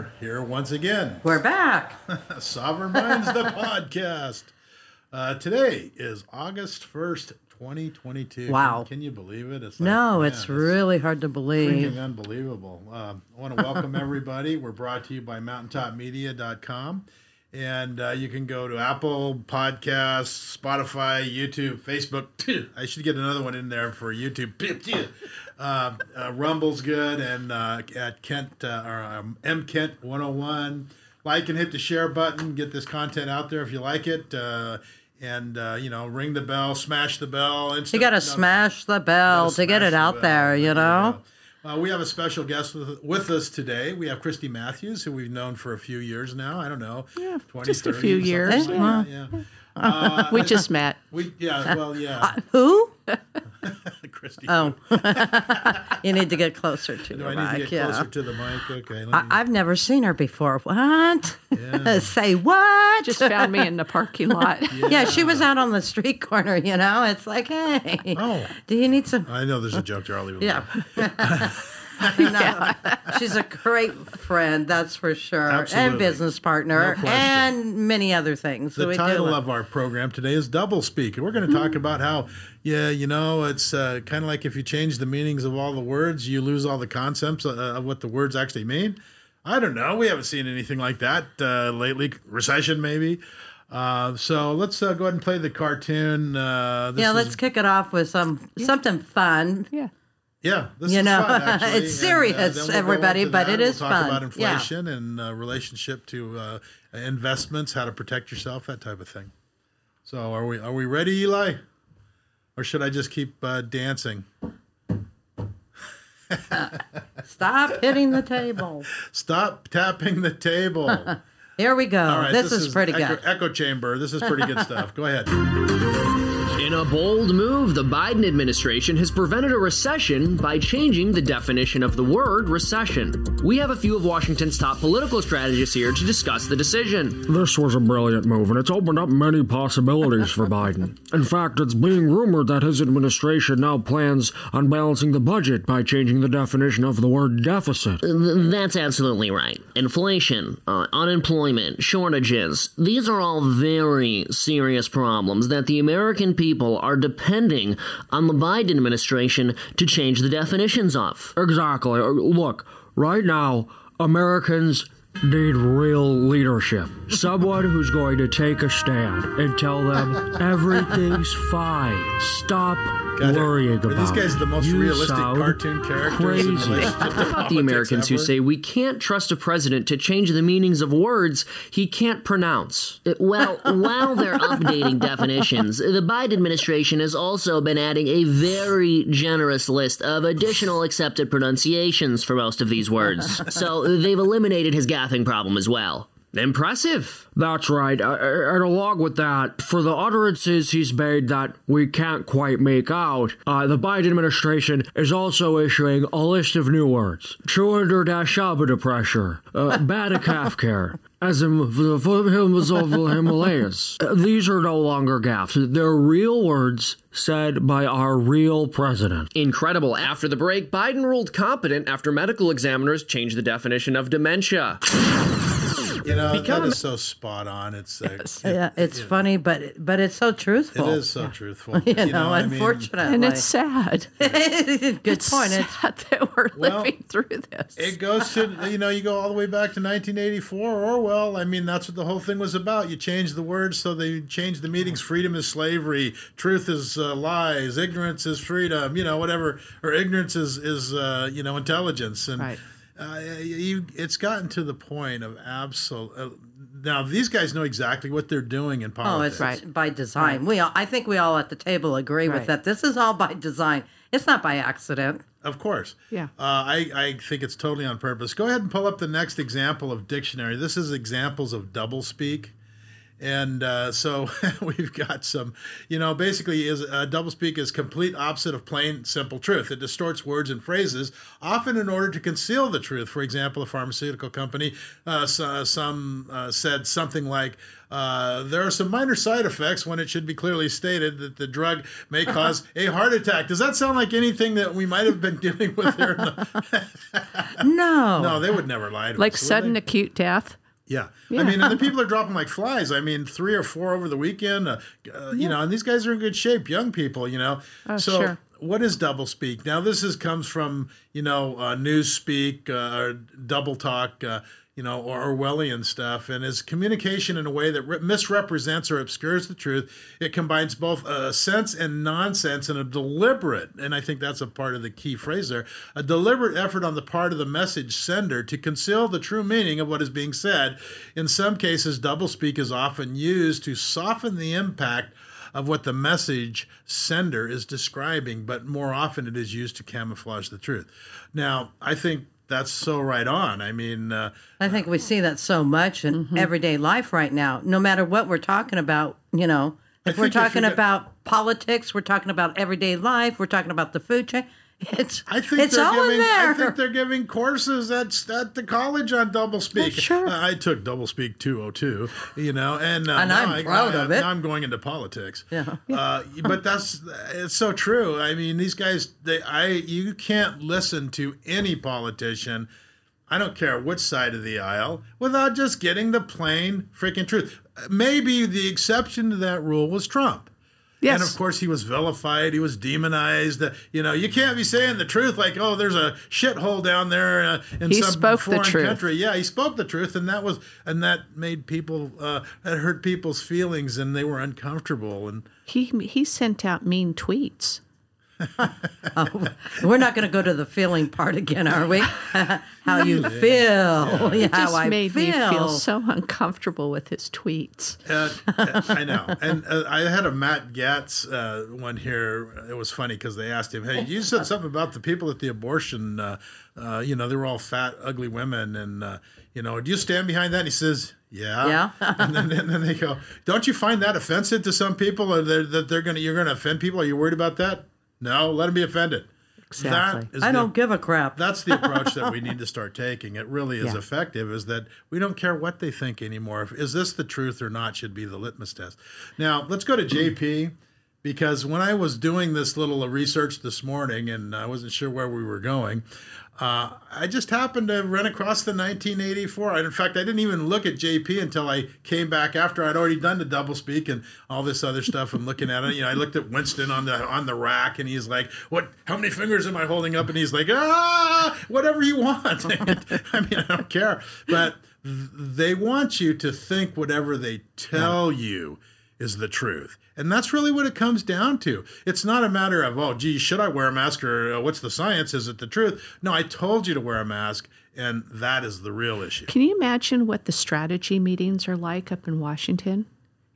We're here once again. We're back. Sovereign Minds, the podcast. Uh, today is August 1st, 2022. Wow. Can, you believe it? It's like, No, man, it's really hard to believe. unbelievable. Um, I want to welcome everybody. We're brought to you by mountaintopmedia.com. And uh, you can go to Apple Podcasts, Spotify, YouTube, Facebook. I should get another one in there for YouTube. Uh, uh, Rumble's good, and uh, at Kent uh, or um, M Kent 101. Like and hit the share button. Get this content out there if you like it. Uh, and uh, you know, ring the bell, smash the bell. You got to smash the bell to get it out there, you know? Uh, we have a special guest with, with us today. We have Christy Matthews, who we've known for a few years now. I don't know, Yeah, 20, just a few years. like Well. yeah. Uh, we just met. we yeah, well, yeah, Who? Christy. Oh, you need to get closer to Do the I need to mic. get Yeah. closer to the mic? Okay, let I, me, I've never seen her before. What? Yeah. Say what? Just found me in the parking lot. yeah. she was out on the street corner, you know? It's like, hey, Oh. do you need some? I know there's a joke there. I'll leave it. Yeah. Alone. no, she's a great friend, that's for sure, Absolutely. and business partner, question. and many other things. The we title do. of our program today is Double Speak. And we're going to talk about how, yeah, you know, it's uh, kind of like if you change the meanings of all the words, you lose all the concepts uh, of what the words actually mean. I don't know. We haven't seen anything like that uh, lately. Recession, maybe. Uh, so let's uh, go ahead and play the cartoon. Uh, this yeah, let's kick it off with some something fun. Yeah. Yeah, this You is know, fun, it's And, uh, serious, then we'll everybody, but that. it We'll talk fun. about Yeah. inflation and uh, relationship to uh, investments, how to protect yourself, that type of thing. So, are we are we ready, Eli, or should I just keep uh, dancing? Stop hitting the table. Stop tapping the table. Here we go. right, this, is, pretty echo, good. Echo chamber. This is pretty good stuff. Go ahead. In a bold move, the Biden administration has prevented a recession by changing the definition of the word recession. We have a few of Washington's top political strategists here to discuss the decision. This was a brilliant move, and it's opened up many possibilities for Biden. In fact, it's being rumored that his administration now plans on balancing the budget by changing the definition of the word deficit. That's absolutely right. Inflation, uh, unemployment, shortages, these are all very serious problems that the American people are depending on the Biden administration to change the definitions of. Exactly. Uh, Look, right now, Americans need real leadership. Someone who's going to take a stand and tell them everything's fine. Stop God, worrying about these guys the most You realistic cartoon characters in crazy. relationship to How about the Americans who say we can't trust a president to change the meanings of words he can't pronounce? Well, while they're updating definitions, the Biden administration has also been adding a very generous list of additional accepted pronunciations for most of these words. So they've eliminated his gaffing problem as well. Impressive. That's right. Uh, and along with that, for the utterances he's made that we can't quite make out, uh, the Biden administration is also issuing a list of new words. Chunder Dashabada pressure, uh, Badicaf care. As in the foothills of the Himalayas. Uh, These are no longer gaffes. They're real words said by our real president. Incredible. After the break, Biden ruled competent after medical examiners changed the definition of dementia. You know, Become that a- is so spot on. It's uh, Yeah, it's funny, but but it's so truthful. It is so truthful. You, know, I mean. And it's sad. Good point. It's sad that we're Well, living through this. It goes to you know you go all the way back to 1984 Orwell. I mean that's what the whole thing was about. You change the words so they change the meanings. Freedom is slavery. Truth is uh, lies. Ignorance is freedom. You know whatever. Or ignorance is is uh, you know intelligence. And Right. Uh, you, it's gotten to the point of absolute. Uh, now these guys know exactly what they're doing in politics. oh, politics. it's Right. by design. We all, I think we all at the table agree with that. This is all by design. It's not by accident. Of course. Yeah. Uh, I, I think it's totally on purpose. Go ahead and pull up the next example of dictionary. This is examples of doublespeak. And uh, so we've got some, you know, basically is uh, doublespeak is complete opposite of plain simple truth. It distorts words and phrases, often in order to conceal the truth. For example, a pharmaceutical company, uh, so, some uh, said something like, uh, there are some minor side effects when it should be clearly stated that the drug may cause a heart attack. Does that sound like anything that we might have been dealing with here? the- No. no, they would never lie to Like us. would sudden acute death. Yeah. I mean, and the people are dropping like flies. I mean, three or four over the weekend, uh, uh, you know, and these guys are in good shape, young people, you know. Oh, so, sure. what is double speak? Now, this is comes from, you know, uh, news speak, uh, or double talk, uh, you know, or Orwellian stuff, and is communication in a way that re- misrepresents or obscures the truth. It combines both uh, sense and nonsense in a deliberate, and I think that's a part of the key phrase there, a deliberate effort on the part of the message sender to conceal the true meaning of what is being said. In some cases, doublespeak is often used to soften the impact of what the message sender is describing, but more often it is used to camouflage the truth. Now, I think that's so right on. I mean, uh, I think we see that so much in Mm-hmm. everyday life right now. No matter what we're talking about, you know, if we're think if talking about politics, we're talking about everyday life, we're talking about the food chain. It's I think it's they're all giving. in there. I think they're giving courses at at the college on doublespeak. sure. Uh, I took doublespeak 202, you know, and uh, And I'm I- proud I- of it. I'm going into politics. Yeah. Uh, but that's it's so true. I mean, these guys. They. I. You can't listen to any politician. I don't care which side of the aisle, without just getting the plain freaking truth. Maybe the exception to that rule was Trump. Yes. And of course, he was vilified. He was demonized. Uh, you know, you can't be saying the truth like, "Oh, there's a shithole down there uh, in He some spoke the foreign truth. country." Yeah, he spoke the truth, and that was, and that made people, uh, that hurt people's feelings, and they were uncomfortable. And He he sent out mean tweets. We're not going to go to the feeling part again, are we? how you feel? Yeah, It how just I made feel. me feel so uncomfortable with his tweets. Uh, I know. And uh, I had a Matt Gaetz uh, one here. It was funny because they asked him, "Hey, you said something about the people at the abortion. Uh, uh, you know, they were all fat, ugly women, and uh, you know, do you stand behind that?" And he says, "Yeah." Yeah. and, then, and then they go, "Don't you find that offensive to some people? Or they're, that they're gonna you're gonna offend people? Are you worried about that? No, let them be offended." Exactly. I don't give a crap. that's the approach that we need to start taking. It really is Yeah. effective. Is that we don't care what they think anymore. If- Is this the truth or not? Should be the litmus test. Now let's go to JP because when I was doing this little research this morning and I wasn't sure where we were going. Uh, I just happened to run across the 1984. In fact, I didn't even look at JP until I came back after I'd already done the double speak and all this other stuff. I'm looking at it. You know, I looked at Winston on the on the rack, and he's like, "What? How many fingers am I holding up?" And he's like, "Ah, whatever you want." I mean, I don't care, but th- they want you to think whatever they tell you is the truth. And that's really what it comes down to. It's not a matter of, oh, gee, should I wear a mask or uh, what's the science? Is it the truth? No, I told you to wear a mask, and that is the real issue. Can you imagine what the strategy meetings are like up in Washington?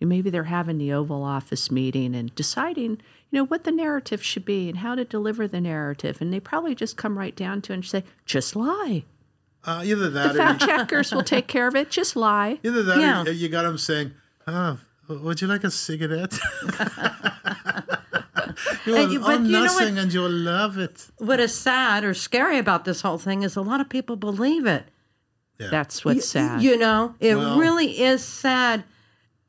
And maybe they're having the Oval Office meeting and deciding, you know, what the narrative should be and how to deliver the narrative. And they probably just come right down to it and say, just lie. Uh, either that The or fact checkers will take care of it. Just lie. either that Yeah. or you got them saying, oh, would you like a cigarette? you And will you- but own you know what- nothing and you'll love it. What is sad or scary about this whole thing is a lot of people believe it. That's what's sad. You know, it Well- really is sad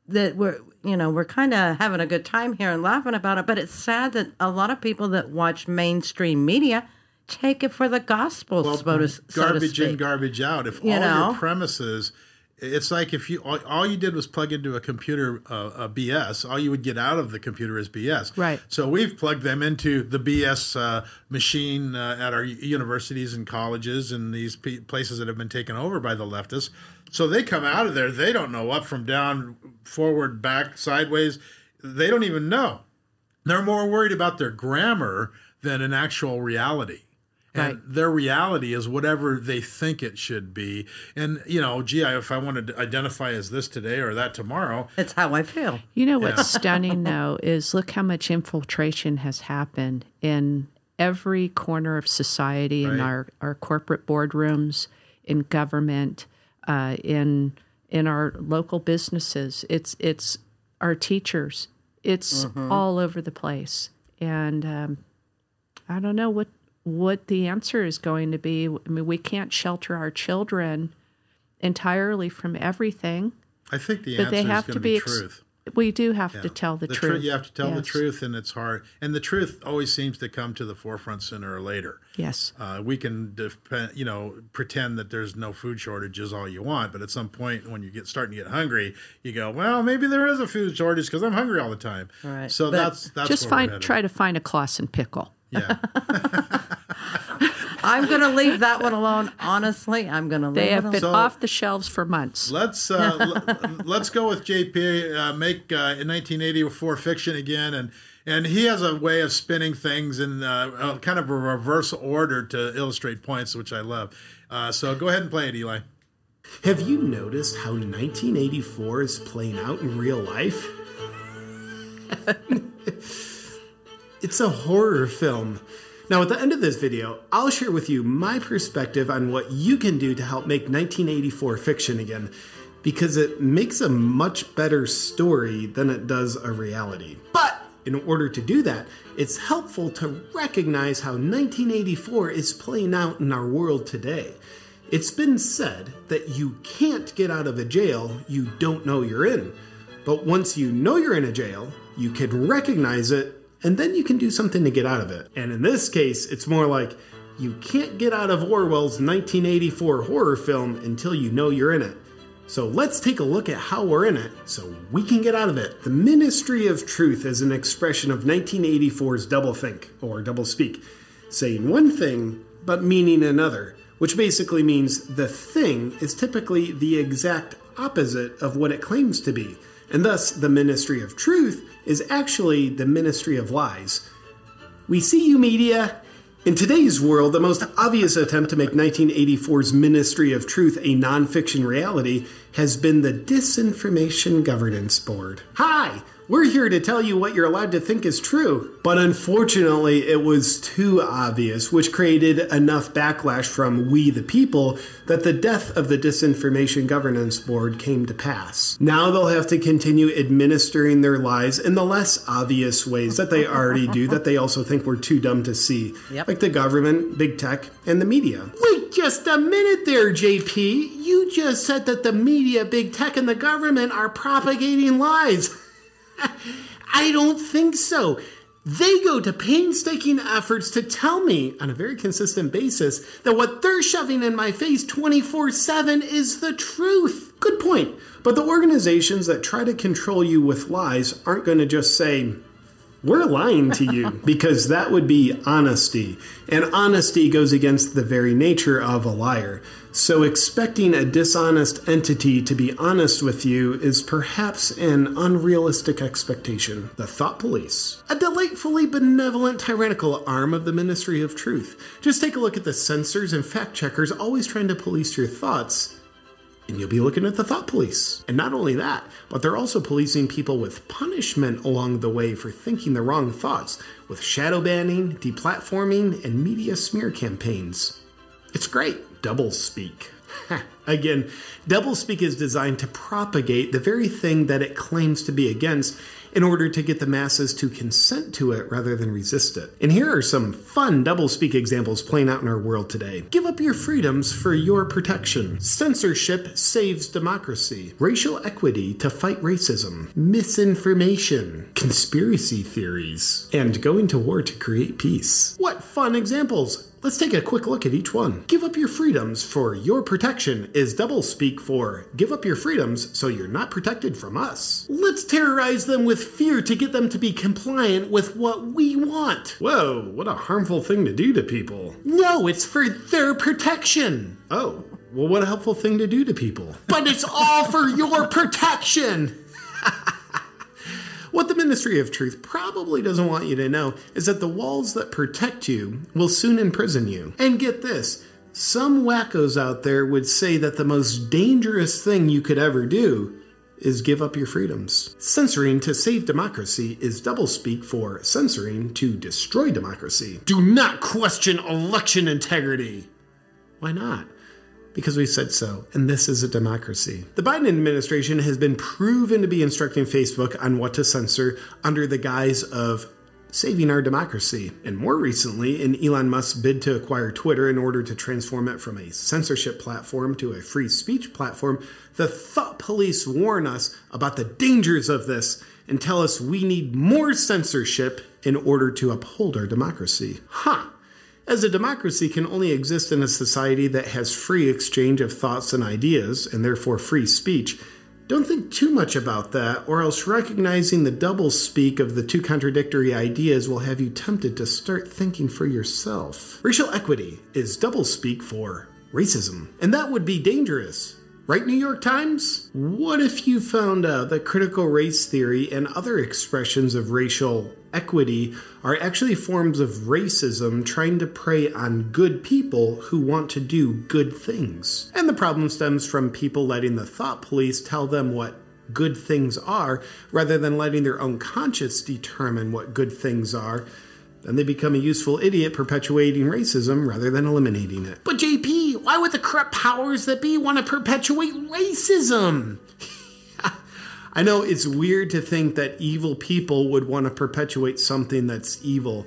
that we're, you know, we're kind of having a good time here and laughing about it, but it's sad that a lot of people that watch mainstream media take it for the gospel, Well, so to, so to garbage in, garbage out. If You all know? your premises, it's like if you all, all you did was plug into a computer uh, a BS, all you would get out of the computer is BS. Right. So we've plugged them into the BS uh, machine uh, at our universities and colleges and these p- places that have been taken over by the leftists. So they come out of there, they don't know up from down, forward, back, sideways. They don't even know. They're more worried about their grammar than an actual reality. And Right. their reality is whatever they think it should be. And, you know, gee, if I wanted to identify as this today or that tomorrow, It's how I feel. You know what's stunning though is look how much infiltration has happened in every corner of society, in our, our corporate boardrooms, in government, uh, in in our local businesses. It's it's our teachers. It's all over the place, and um, I don't know what what the answer is going to be. I mean, we can't shelter our children entirely from everything. I think the But answer they is have going to to be be ex- truth. We do have to tell the, tru- truth. you have to tell the truth, and it's hard. And the truth always seems to come to the forefront sooner or later. Yes. Uh, we can, depend, you know, pretend that there's no food shortages all you want, but at some point when you get starting to get hungry, you go, well, maybe there is a food shortage because I'm hungry all the time. Right. So But that's that's Just where we're find try to find a Claussen pickle. Yeah. I'm going to leave that one alone. Honestly, I'm going to leave They it have alone. been So- off the shelves for months. Let's uh, l- let's go with JP. Uh, make uh, in 1984 fiction again, and and he has a way of spinning things in uh, uh, kind of a reverse order to illustrate points, which I love. Uh, so go ahead and play it, Eli. Have you noticed how 1984 is playing out in real life? it's a horror film. Now, at the end of this video, I'll share with you my perspective on what you can do to help make 1984 fiction again, because it makes a much better story than it does a reality. But in order to do that, it's helpful to recognize how 1984 is playing out in our world today. It's been said that you can't get out of a jail you don't know you're in. But once you know you're in a jail, you can recognize it and then you can do something to get out of it. And in this case, it's more like you can't get out of Orwell's 1984 horror film until you know you're in it. So let's take a look at how we're in it so we can get out of it. The Ministry of Truth is an expression of 1984's doublethink, or doublespeak, saying one thing but meaning another, which basically means the thing is typically the exact opposite of what it claims to be. And thus, the Ministry of Truth is actually the Ministry of Lies. We see you, media. In today's world, the most obvious attempt to make 1984's Ministry of Truth a nonfiction reality has been the Disinformation Governance Board. Hi! We're here to tell you what you're allowed to think is true. But unfortunately, it was too obvious, which created enough backlash from we the people that the death of the Disinformation Governance Board came to pass. Now they'll have to continue administering their lies in the less obvious ways that they already do, that they also think we're too dumb to see. Yep. Like the government, big tech, and the media. Wait just a minute there, JP. You just said that the media, big tech, and the government are propagating lies. I don't think so. They go to painstaking efforts to tell me on a very consistent basis that what they're shoving in my face 24 7 is the truth. Good point. But the organizations that try to control you with lies aren't going to just say, we're lying to you because that would be honesty. And honesty goes against the very nature of a liar. So expecting a dishonest entity to be honest with you is perhaps an unrealistic expectation. The Thought Police, a delightfully benevolent tyrannical arm of the Ministry of Truth. Just take a look at the censors and fact checkers always trying to police your thoughts and you'll be looking at the thought police. And not only that, but they're also policing people with punishment along the way for thinking the wrong thoughts, with shadow banning, deplatforming, and media smear campaigns. It's great. Double speak. Again, doublespeak is designed to propagate the very thing that it claims to be against in order to get the masses to consent to it rather than resist it. And here are some fun doublespeak examples playing out in our world today. Give up your freedoms for your protection. Censorship saves democracy. Racial equity to fight racism. Misinformation. Conspiracy theories. And going to war to create peace. What fun examples! Let's take a quick look at each one. Give up your freedoms for your protection is double speak for give up your freedoms so you're not protected from us. Let's terrorize them with fear to get them to be compliant with what we want. Whoa, what a harmful thing to do to people. No, it's for their protection. Oh, well, what a helpful thing to do to people. But it's all for your protection. What the Ministry of Truth probably doesn't want you to know is that the walls that protect you will soon imprison you. And get this some wackos out there would say that the most dangerous thing you could ever do is give up your freedoms. Censoring to save democracy is doublespeak for censoring to destroy democracy. Do not question election integrity. Why not? Because we said so, and this is a democracy. The Biden administration has been proven to be instructing Facebook on what to censor under the guise of saving our democracy. And more recently, in Elon Musk's bid to acquire Twitter in order to transform it from a censorship platform to a free speech platform, the thought police warn us about the dangers of this and tell us we need more censorship in order to uphold our democracy. Huh. As a democracy can only exist in a society that has free exchange of thoughts and ideas, and therefore free speech, don't think too much about that, or else recognizing the double speak of the two contradictory ideas will have you tempted to start thinking for yourself. Racial equity is double speak for racism, and that would be dangerous. Right, New York Times? What if you found out that critical race theory and other expressions of racial equity are actually forms of racism trying to prey on good people who want to do good things? And the problem stems from people letting the thought police tell them what good things are rather than letting their own conscience determine what good things are. Then they become a useful idiot perpetuating racism rather than eliminating it. But JP, why would the corrupt powers that be want to perpetuate racism? I know it's weird to think that evil people would want to perpetuate something that's evil.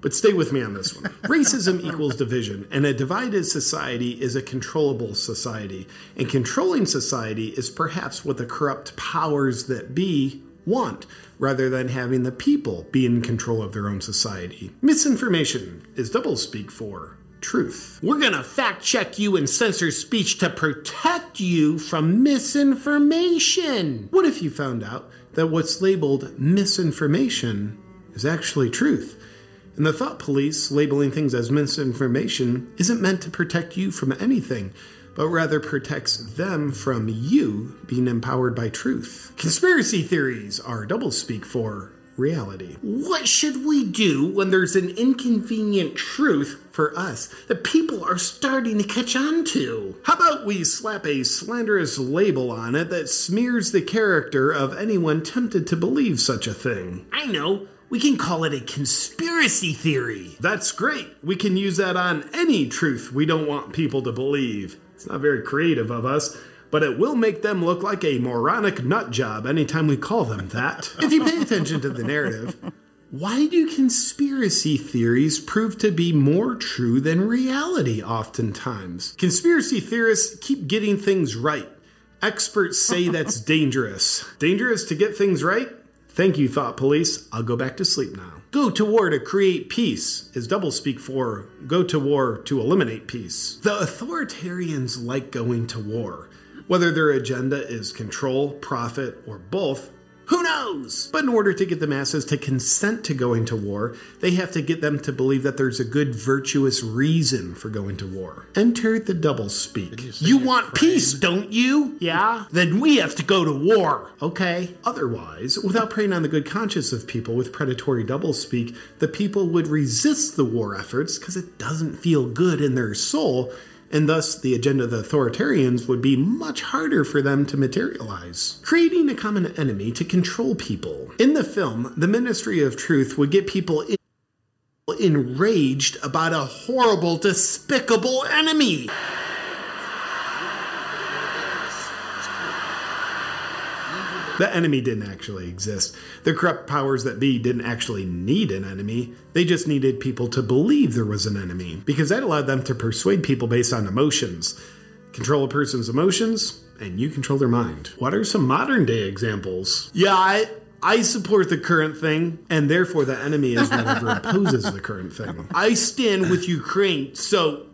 But stay with me on this one. Racism equals division, and a divided society is a controllable society. And controlling society is perhaps what the corrupt powers that be want, rather than having the people be in control of their own society. Misinformation is doublespeak for truth. We're gonna fact check you and censor speech to protect you from misinformation. What if you found out that what's labeled misinformation is actually truth? And the thought police labeling things as misinformation isn't meant to protect you from anything, but rather protects them from you being empowered by truth. Conspiracy theories are doublespeak for reality. What should we do when there's an inconvenient truth for us that people are starting to catch on to? How about we slap a slanderous label on it that smears the character of anyone tempted to believe such a thing? I know. We can call it a conspiracy theory. That's great. We can use that on any truth we don't want people to believe. It's not very creative of us, but it will make them look like a moronic nut job anytime we call them that. if you pay attention to the narrative, why do conspiracy theories prove to be more true than reality oftentimes? Conspiracy theorists keep getting things right. Experts say that's dangerous. Dangerous to get things right? Thank you, Thought Police. I'll go back to sleep now. Go to war to create peace is doublespeak for go to war to eliminate peace. The authoritarians like going to war. Whether their agenda is control, profit, or both, who knows? But in order to get the masses to consent to going to war, they have to get them to believe that there's a good, virtuous reason for going to war. Enter the doublespeak. You, want peace, don't you? Yeah? Then we have to go to war. Okay. Otherwise, without preying on the good conscience of people with predatory doublespeak, the people would resist the war efforts because it doesn't feel good in their soul and thus the agenda of the authoritarians would be much harder for them to materialize. Creating a common enemy to control people. In the film, the Ministry of Truth would get people enraged about a horrible, despicable enemy. The enemy didn't actually exist. The corrupt powers that be didn't actually need an enemy. They just needed people to believe there was an enemy, because that allowed them to persuade people based on emotions. Control a person's emotions, and you control their mind. What are some modern day examples? Yeah, I. I support the current thing, and therefore the enemy is whoever opposes the current thing. I stand with Ukraine, so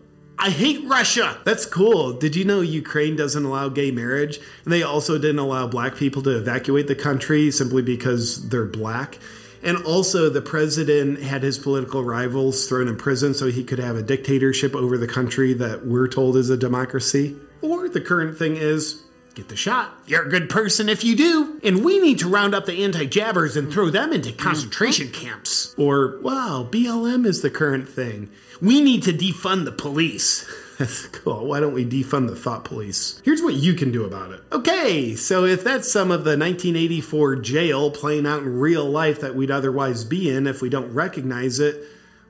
I hate Russia. That's cool. Did you know Ukraine doesn't allow gay marriage? And they also didn't allow black people to evacuate the country simply because they're black. And also, the president had his political rivals thrown in prison so he could have a dictatorship over the country that we're told is a democracy. Or the current thing is get the shot. You're a good person if you do. And we need to round up the anti jabbers and throw them into concentration mm-hmm. camps. Or, wow, BLM is the current thing. We need to defund the police. That's cool. Why don't we defund the thought police? Here's what you can do about it. Okay, so if that's some of the 1984 jail playing out in real life that we'd otherwise be in if we don't recognize it,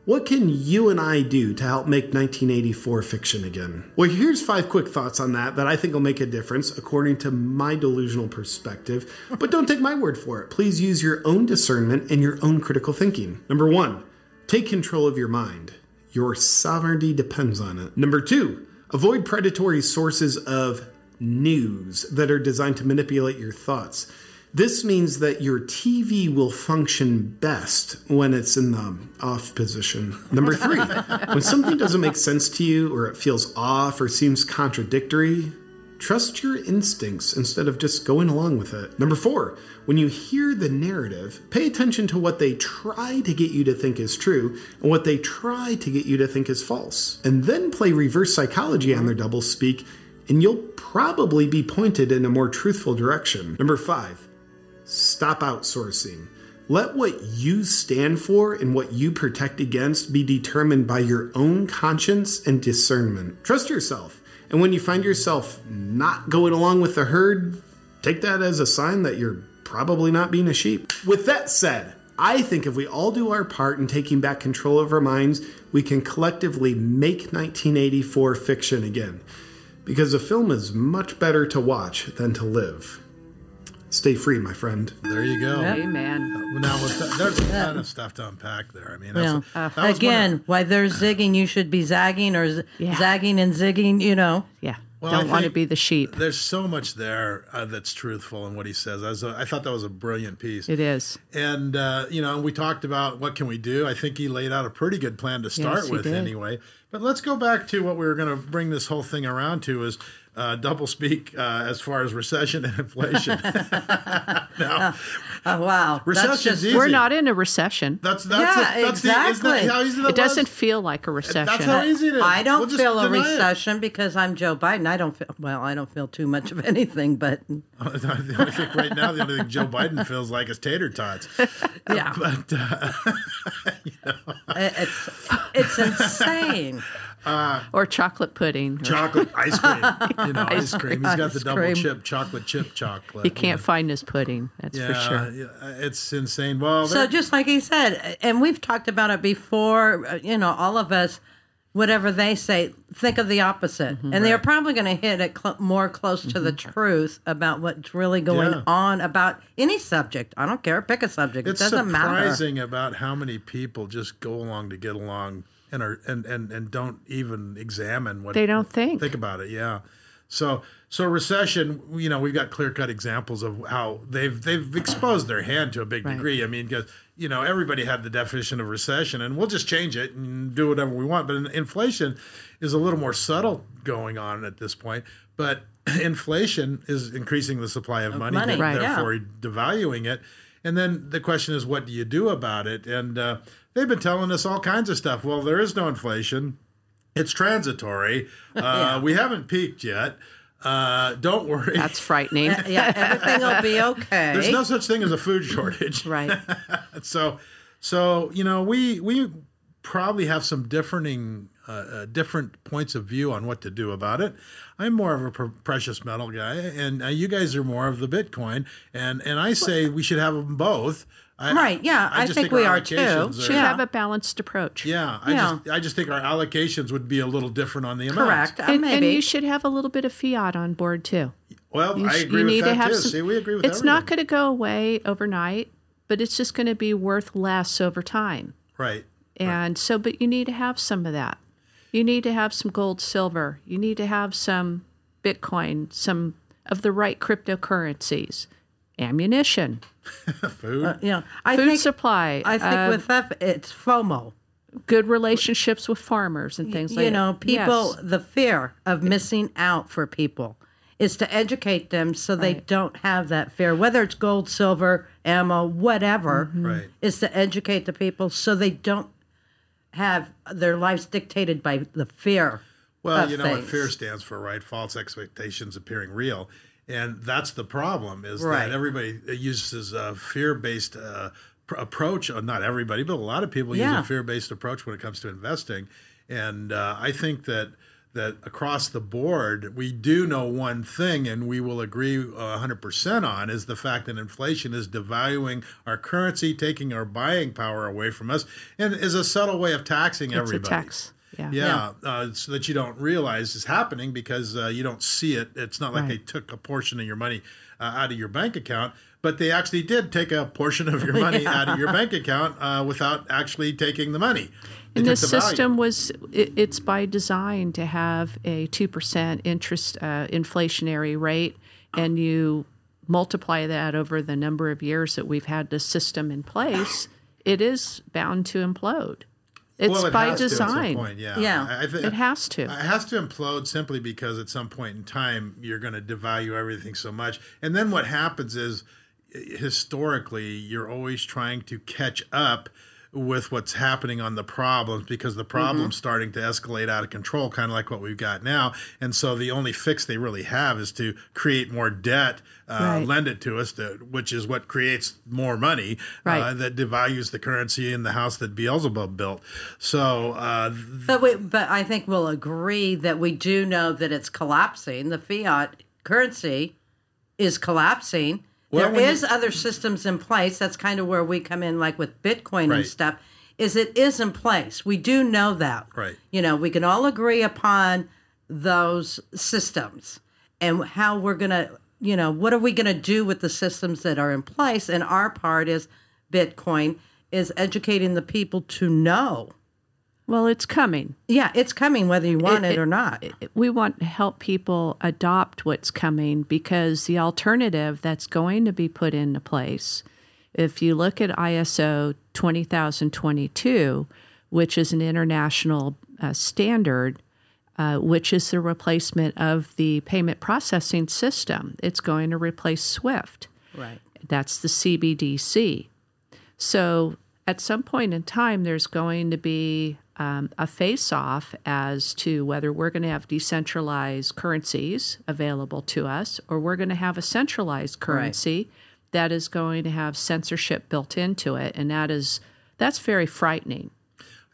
What can you and I do to help make 1984 fiction again? Well, here's five quick thoughts on that that I think will make a difference according to my delusional perspective. But don't take my word for it. Please use your own discernment and your own critical thinking. Number one, take control of your mind. Your sovereignty depends on it. Number two, avoid predatory sources of news that are designed to manipulate your thoughts. This means that your TV will function best when it's in the off position. Number three, when something doesn't make sense to you, or it feels off, or seems contradictory, trust your instincts instead of just going along with it. Number four, when you hear the narrative, pay attention to what they try to get you to think is true and what they try to get you to think is false. And then play reverse psychology on their doublespeak, and you'll probably be pointed in a more truthful direction. Number five, Stop outsourcing. Let what you stand for and what you protect against be determined by your own conscience and discernment. Trust yourself. And when you find yourself not going along with the herd, take that as a sign that you're probably not being a sheep. With that said, I think if we all do our part in taking back control of our minds, we can collectively make 1984 fiction again. Because a film is much better to watch than to live. Stay free, my friend. There you go. Amen. Now, with that, there's a ton of stuff to unpack there. I mean, that's Well, that was one of- again, why there's zigging, you should be zagging, or z- Yeah. zagging and zigging. You know. Yeah. Well, I Don't want to be the sheep. there's so much there uh, that's truthful in what he says. I, was, I thought that was a brilliant piece. It is. And uh, you know, we talked about what can we do. I think he laid out a pretty good plan to start Yes, with, anyway. But let's go back to what we were going to bring this whole thing around to is uh, double speak uh, as far as recession and inflation. now, Oh wow, that's Recession's just easy. We're not in a recession. that's that's Yeah, it. That's the, isn't exactly. that how easy that It doesn't was? feel like a recession. That's how easy it is. I don't We'll feel a deny it. recession because I'm Joe Biden. I don't feel well. I don't feel too much of anything, but the only thing right now, the only thing Joe Biden feels like is tater tots. yeah, But uh, it- it's it's insane. Or chocolate pudding. or- chocolate ice cream, you know, ice cream. He's got the double cream. chip chocolate chip chocolate. you can't find his pudding. That's Yeah, for sure. yeah, it's insane. Well, So just like he said, and we've talked about it before. uh, You know, all of us, whatever they say, think of the opposite, Mm-hmm. and they're probably going to hit it cl- more close to the truth about what's really going Yeah. on about any subject. I don't care. Pick a subject. it's it doesn't matter. surprising about how many people just go along to get along and are and and, and don't even examine what They don't think. think about it. Yeah. So so recession, you know, we've got clear cut examples of how they've they've exposed their hand to a big Right. degree. I mean, because you know everybody had the definition of recession, and we'll just change it and do whatever we want. But inflation is a little more subtle going on at this point. But inflation is increasing the supply of money, money, th- right, yeah. therefore devaluing it. And then the question is, what do you do about it? And uh, they've been telling us all kinds of stuff. Well, there is no inflation. It's transitory. Uh, We haven't peaked yet. Uh, don't worry. That's frightening. yeah, everything will be okay. There's no such thing as a food shortage. right. So, so you know, we we probably have some differing, uh, uh, different points of view on what to do about it. I'm more of a pr- precious metal guy, and uh, you guys are more of the Bitcoin. And and I say we should have them both. I, Right, yeah, I just think our we are too. allocations Should Yeah. have a balanced approach. Yeah, I Yeah. just I just think our allocations would be a little different on the amounts. correct. Uh, And, and you should have a little bit of fiat on board too. Well, You, I agree you with need that to have too. some. See, we agree with It's not going to go away overnight, but it's just going to be worth less over time. right. And so, but you need to have some of that. You need to have some gold, silver. You need to have some Bitcoin, some of the right cryptocurrencies, ammunition, Food. you know, I food think supply. I think uh, with that it's FOMO. good relationships with farmers and things like you know, people Yes. the fear of missing out for people is to educate them so they Right. don't have that fear, whether it's gold, silver, ammo, whatever. Mm-hmm. Right. Is to educate the people so they don't have their lives dictated by the fear. Well, of you know what fear stands for, right? False expectations appearing real, and that's the problem. Is Right. that everybody uses a fear-based uh, pr- approach? Uh, not everybody, but a lot of people use a fear-based approach when it comes to investing. And uh, I think that that across the board, we do know one thing, and we will agree uh, 100% on is the fact that inflation is devaluing our currency, taking our buying power away from us, and is a subtle way of taxing It's a everybody. tax. Yeah. Yeah, Uh, so that you don't realize is happening because uh, you don't see it. It's not like Right. they took a portion of your money uh, out of your bank account, but they actually did take a portion of your money out of your bank account uh, without actually taking the money. They And this value. system was, it, it's by design to have a 2% interest uh, inflationary rate, and you multiply that over the number of years that we've had this system in place, it is bound to implode. It's well, it by has to at some design. point, yeah. Yeah. I, I thi- It has to. It has to implode simply because at some point in time you're going to devalue everything so much, and then what happens is historically you're always trying to catch up with what's happening on the problems because the problem's starting to escalate out of control kind of like what we've got now and so the only fix they really have is to create more debt uh, Right. lend it to us to, which is what creates more money uh, that devalues the currency in the house that beelzebub built so uh, But we, but I think we'll agree that we do know that it's collapsing. The fiat currency is collapsing. Well, there when you- other systems in place. That's kind of where we come in, like with Bitcoin Right. and stuff. Is it is in place? We do know that. Right. You know, we can all agree upon those systems and how we're gonna. You know, what are we gonna do with the systems that are in place? And our part is Bitcoin is educating the people to know. Well, it's coming. Yeah, it's coming whether you want it, it- or not. we want to help people adopt what's coming because the alternative that's going to be put into place, if you look at ISO 20022, which is an international uh, standard, uh, which is the replacement of the payment processing system, it's going to replace SWIFT. right. That's the CBDC. So at some point in time, there's going to be um, a face off as to whether we're going to have decentralized currencies available to us or we're going to have a centralized currency that is going to have censorship built into it. And that is, that's very frightening.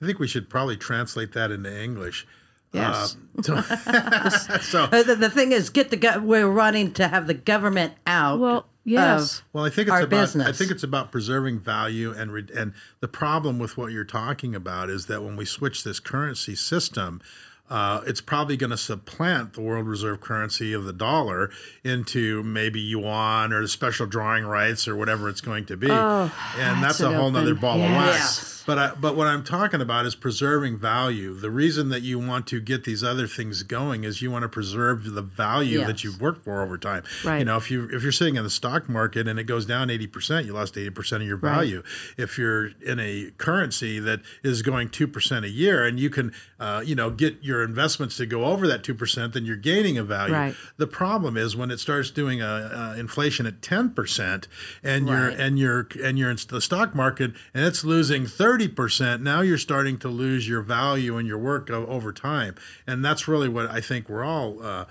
I think we should probably translate that into English. Yes. So, Uh, the, the thing is, get the go- we're running to have the government out. well, yes. of- well, I think it's Our about business. I think it's about preserving value and re- and the problem with what you're talking about is that when we switch this currency system. Uh, it's probably going to supplant the world reserve currency of the dollar into maybe yuan or special drawing rights or whatever it's going to be, and that's, that's a whole nother ball yes. of wax. But I, but what I'm talking about is preserving value. The reason that you want to get these other things going is you want to preserve the value that you've worked for over time. You know, if you if you're sitting in the stock market and it goes down 80%, you lost 80% of your value. If you're in a currency that is going 2% a year and you can uh, you know, get your investments to go over that 2%, then you're gaining a value. Right. The problem is when it starts doing a, uh inflation at 10% and you're and you're and you're in the stock market and it's losing 30%, now you're starting to lose your value and your work over time. And that's really what I think we're all uh,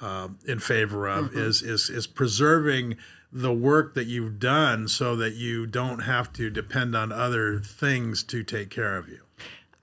uh, in favor of is is is preserving the work that you've done so that you don't have to depend on other things to take care of you.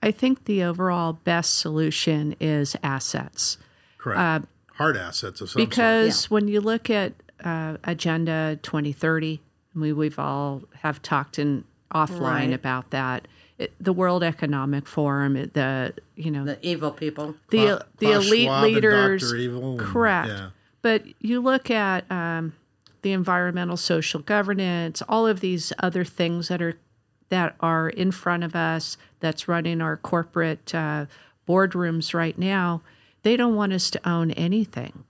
I think the overall best solution is assets. Correct. Hard assets of some sort. because when you look at uh, agenda 2030 we, we've all have talked in offline Right. about that it, the world economic forum it- the you know the evil people. the Kla- the elite Schwab leaders Dr. Evil and- correct yeah. but you look at um, the environmental social governance all of these other things that are that are in front of us that's running our corporate uh, boardrooms right now they don't want us to own anything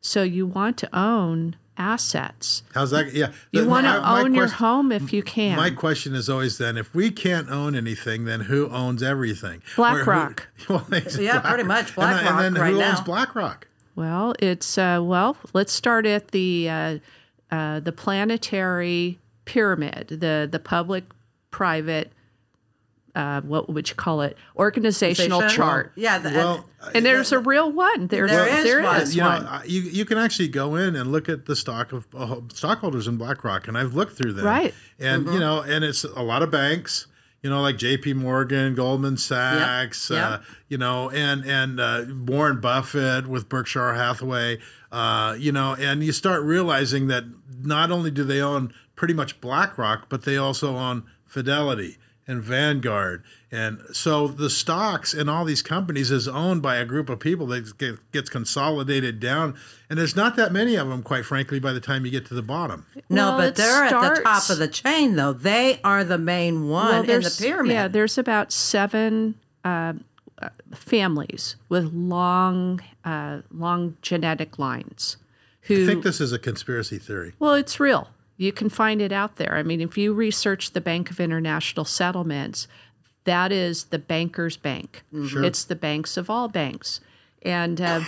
so you want to own assets How's that? Yeah. you want to my- my own your question- home if you can My question is always then, if we can't own anything, then who owns everything? BlackRock. Who- well, it's Yeah, pretty much And BlackRock And then right who owns now. BlackRock? Well, it's uh, well. Let's start at the uh, uh, the planetary pyramid, the the public private. Uh, what would you call it? Organizational Organization? chart. Yeah, the, Well, and there's a real one. There's There is there one. is you one. I- you you can actually go in and look at the stock of uh, stockholders in BlackRock, and I've looked through them. Right. And Mm-hmm. you know, and it's a lot of banks. you know, like J.P. Morgan, Goldman Sachs, Yep. Uh, you know, and and uh, Warren Buffett with Berkshire Hathaway, uh, you know, and you start realizing that not only do they own pretty much BlackRock, but they also own Fidelity and Vanguard, and so the stocks in all these companies is owned by a group of people that gets consolidated down, and there's not that many of them, quite frankly, by the time you get to the bottom. No, Well, but they're at the top of the chain, though. They are the main one Well, in the pyramid. Yeah, there's about seven uh, uh, families with long, uh, long genetic lines. Who I think this is a conspiracy theory. Well, it's real. You can find it out there. I mean, if you research the Bank of International Settlements, that is the banker's bank. Sure. It's the banks of all banks, and uh,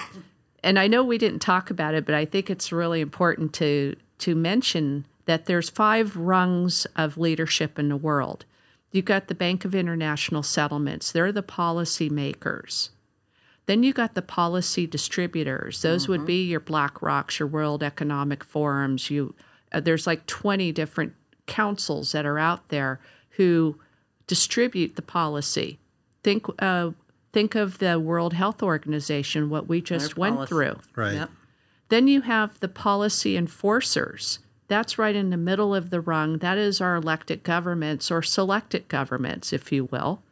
and I know we didn't talk about it, but I think it's really important to to mention that there's five rungs of leadership in the world. You've got the Bank of International Settlements; they're the policy makers. Then you got the policy distributors. Those would be your BlackRocks, your World Economic Forums. You there's like 20 different councils that are out there who distribute the policy. Think uh, think of the World Health Organization, what we just went policy. through. Right. Yep. Then you have the policy enforcers. That's right in the middle of the rung. That is our elected governments or selected governments, if you will.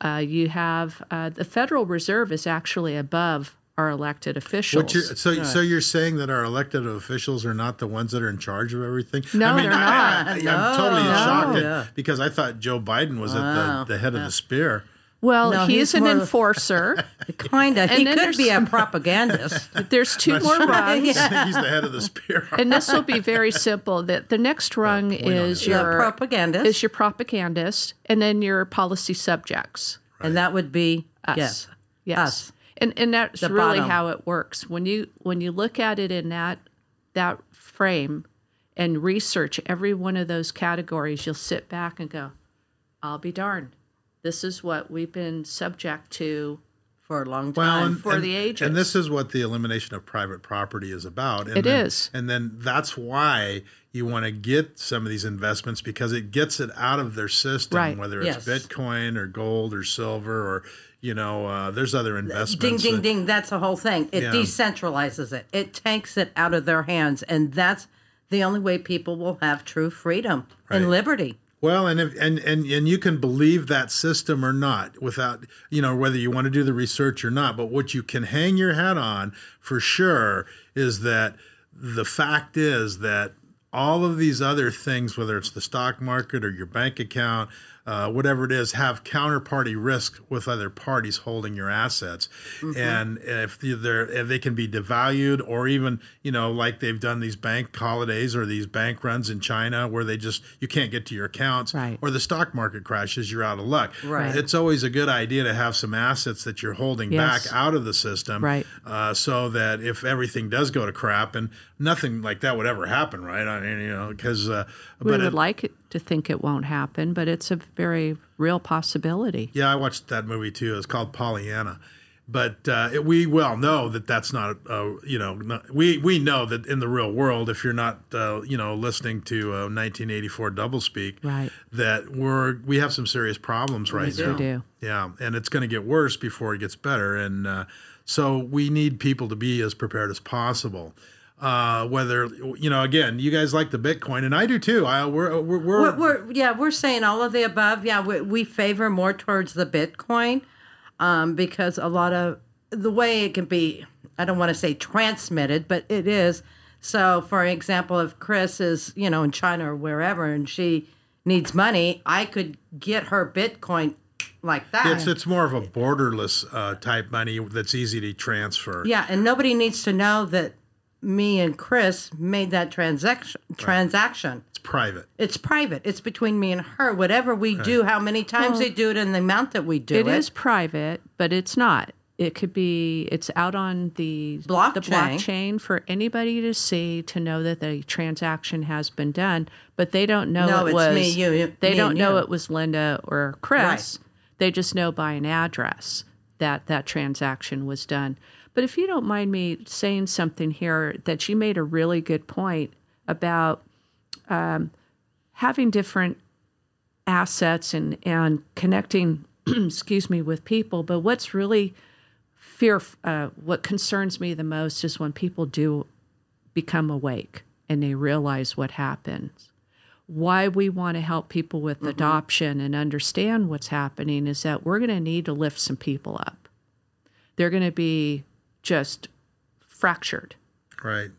Uh, you have uh, the Federal Reserve is actually above our elected officials. What you're, so, so you're saying that our elected officials are not the ones that are in charge of everything? No, I mean, they're I, not. I, am totally shocked at- Yeah. because I thought Joe Biden was at the, the head of the spear. well, No, he's, he's an enforcer. Kind of. He could be a propagandist. There's two more rungs. I think he's the head of the spear. and this will be very simple. That the next rung is The your propagandist. is your propagandist, and then your policy subjects. And that would be Us. yes. Yes. Us. And and that's The really bottom. how it works. When you when you look at it in that that frame and research every one of those categories, you'll sit back and go, I'll be darned. This is what we've been subject to. for a long Well, time. and, for and- the ages. And this is what the elimination of private property is about. And It then, is. And then that's why you want to get some of these investments because it gets it out of their system, Right. whether it's Yes. Bitcoin or gold or silver or, you know, uh, there's other investments. ding, ding, ding. That's the whole thing. It Yeah. decentralizes it. It takes it out of their hands, and that's the only way people will have true freedom and liberty. Well, and if and, and and you can believe that system or not without you know whether you want to do the research or not. But what you can hang your hat on for sure is that the fact is that all of these other things, whether it's the stock market or your bank account, uh, whatever it is, have counterparty risk with other parties holding your assets, and if they're if they can be devalued or even you know like they've done these bank holidays or these bank runs in China where they just you can't get to your accounts, Right. or the stock market crashes, you're out of luck. Right. It's always a good idea to have some assets that you're holding Yes. back out of the system, Right. uh, so that if everything does go to crap, and nothing like that would ever happen, right? I mean, you know, because uh, We but would it- like it to think it won't happen, but it's a very real possibility. Yeah, I watched that movie too. It's called Pollyanna. But uh, it, we well know that that's not, uh, you know, not, we we know that in the real world, if you're not, uh, you know, listening to uh, 1984 doublespeak, Right. that we're we have some serious problems right we now. do. Yeah, and it's going to get worse before it gets better, and uh, so we need people to be as prepared as possible. Uh, whether you know, again, you guys like the Bitcoin, and I do too. I we're we're, we're, We're, we're yeah, we're saying all of the above. Yeah, we, we favor more towards the Bitcoin um, because a lot of the way it can be, I don't want to say transmitted, but it is. So, for example, if Chris is you know in China or wherever, and she needs money, I could get her Bitcoin like that. it's it's more of a borderless uh, type money that's easy to transfer. Yeah, and nobody needs to know that me and Chris made that transaction. Transaction. It's private. It's private. It's between me and her. Whatever we do, how many times they do it, and the amount that we do it. It is private, but it's not. It could be. It's out on the the Blockchain. blockchain for anybody to see to know that the transaction has been done. But they don't know No, it it's was. me, you, they me don't and know you. it was Linda or Chris. They just know by an address that that transaction was done. But if you don't mind me saying something here, that you made a really good point about um, having different assets and and connecting, excuse me, with people. But what's really fear, uh, what concerns me the most is when people do become awake and they realize what happens. Why we want to help people with adoption and understand what's happening is that we're going to need to lift some people up. They're going to be just fractured Right.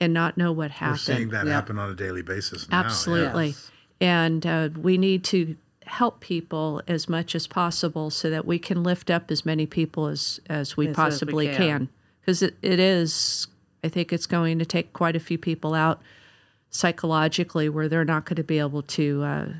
and not know what happened. We're happened. seeing that Yep. happen on a daily basis now. Absolutely. Yes. And uh, we need to help people as much as possible so that we can lift up as many people as, as we As- as we possibly can. can. Because it, it is, I think it's going to take quite a few people out psychologically where they're not going to be able to. Uh, c-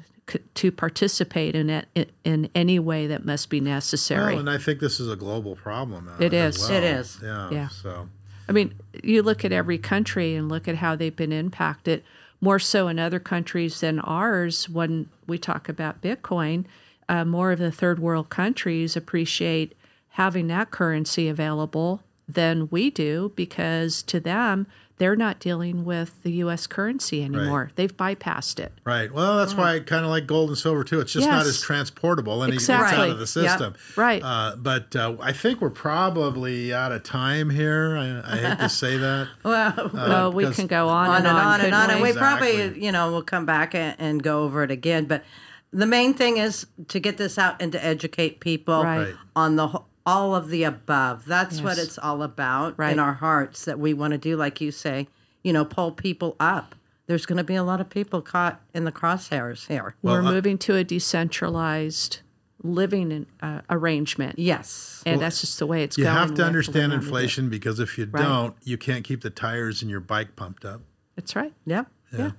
to participate in it in any way that must be necessary. Well, and I think this is a global problem. uh, It is. well. It is. Yeah. Yeah. So. I mean, you look at every country and look at how they've been impacted, more so in other countries than ours. When we talk about Bitcoin, uh, more of the third world countries appreciate having that currency available than we do because to them, they're not dealing with the U.S. currency anymore. They've bypassed it. Right. Well, that's why I kind of like gold and silver too. It's just not as transportable and it gets out of the Yep. system. Right. Uh, but uh, I think we're probably out of time here. I, I hate to say that. Well, oh, we can go on, on and on and couldn't on, and we Exactly. probably, you know, we'll come back and, and go over it again. But the main thing is to get this out and to educate people Right. Right. on the wh- all of the above. That's what it's all about Right. in our hearts that we want to do, like you say, you know, pull people up. There's going to be a lot of people caught in the crosshairs here. We're uh, moving to a decentralized living uh, arrangement. Yes. And that's just the way it's You going. You have to live understand under it. inflation because if you Right. don't, you can't keep the tires in your bike pumped up. That's right. Yep. Yeah.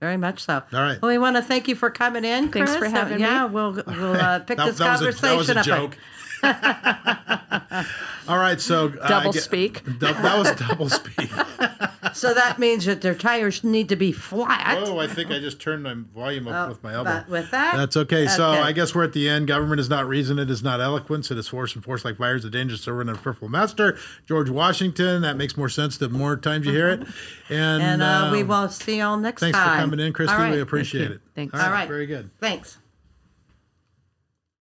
Very much so. All right. Well, we want to thank you for coming in. Thanks for Chris. having me. yeah, we'll we'll uh, pick That, this that was a, conversation that was a up. joke. All right, so uh, Double I get- speak. dou- that was double speak. So that means that their tires need to be flat. Oh, I think I just turned my volume up with my elbow. But with that, That's okay. So I guess we're at the end. Government is not reason. It is not eloquence. It is force and force like fire is a dangerous servant and a fearful master. George Washington. That makes more sense the more times you hear it. And, and uh, we uh, will see y'all next Thanks time. Thanks for coming in, Christy. All right. We appreciate you. it. Thanks. All right. All right. Very good. Thanks.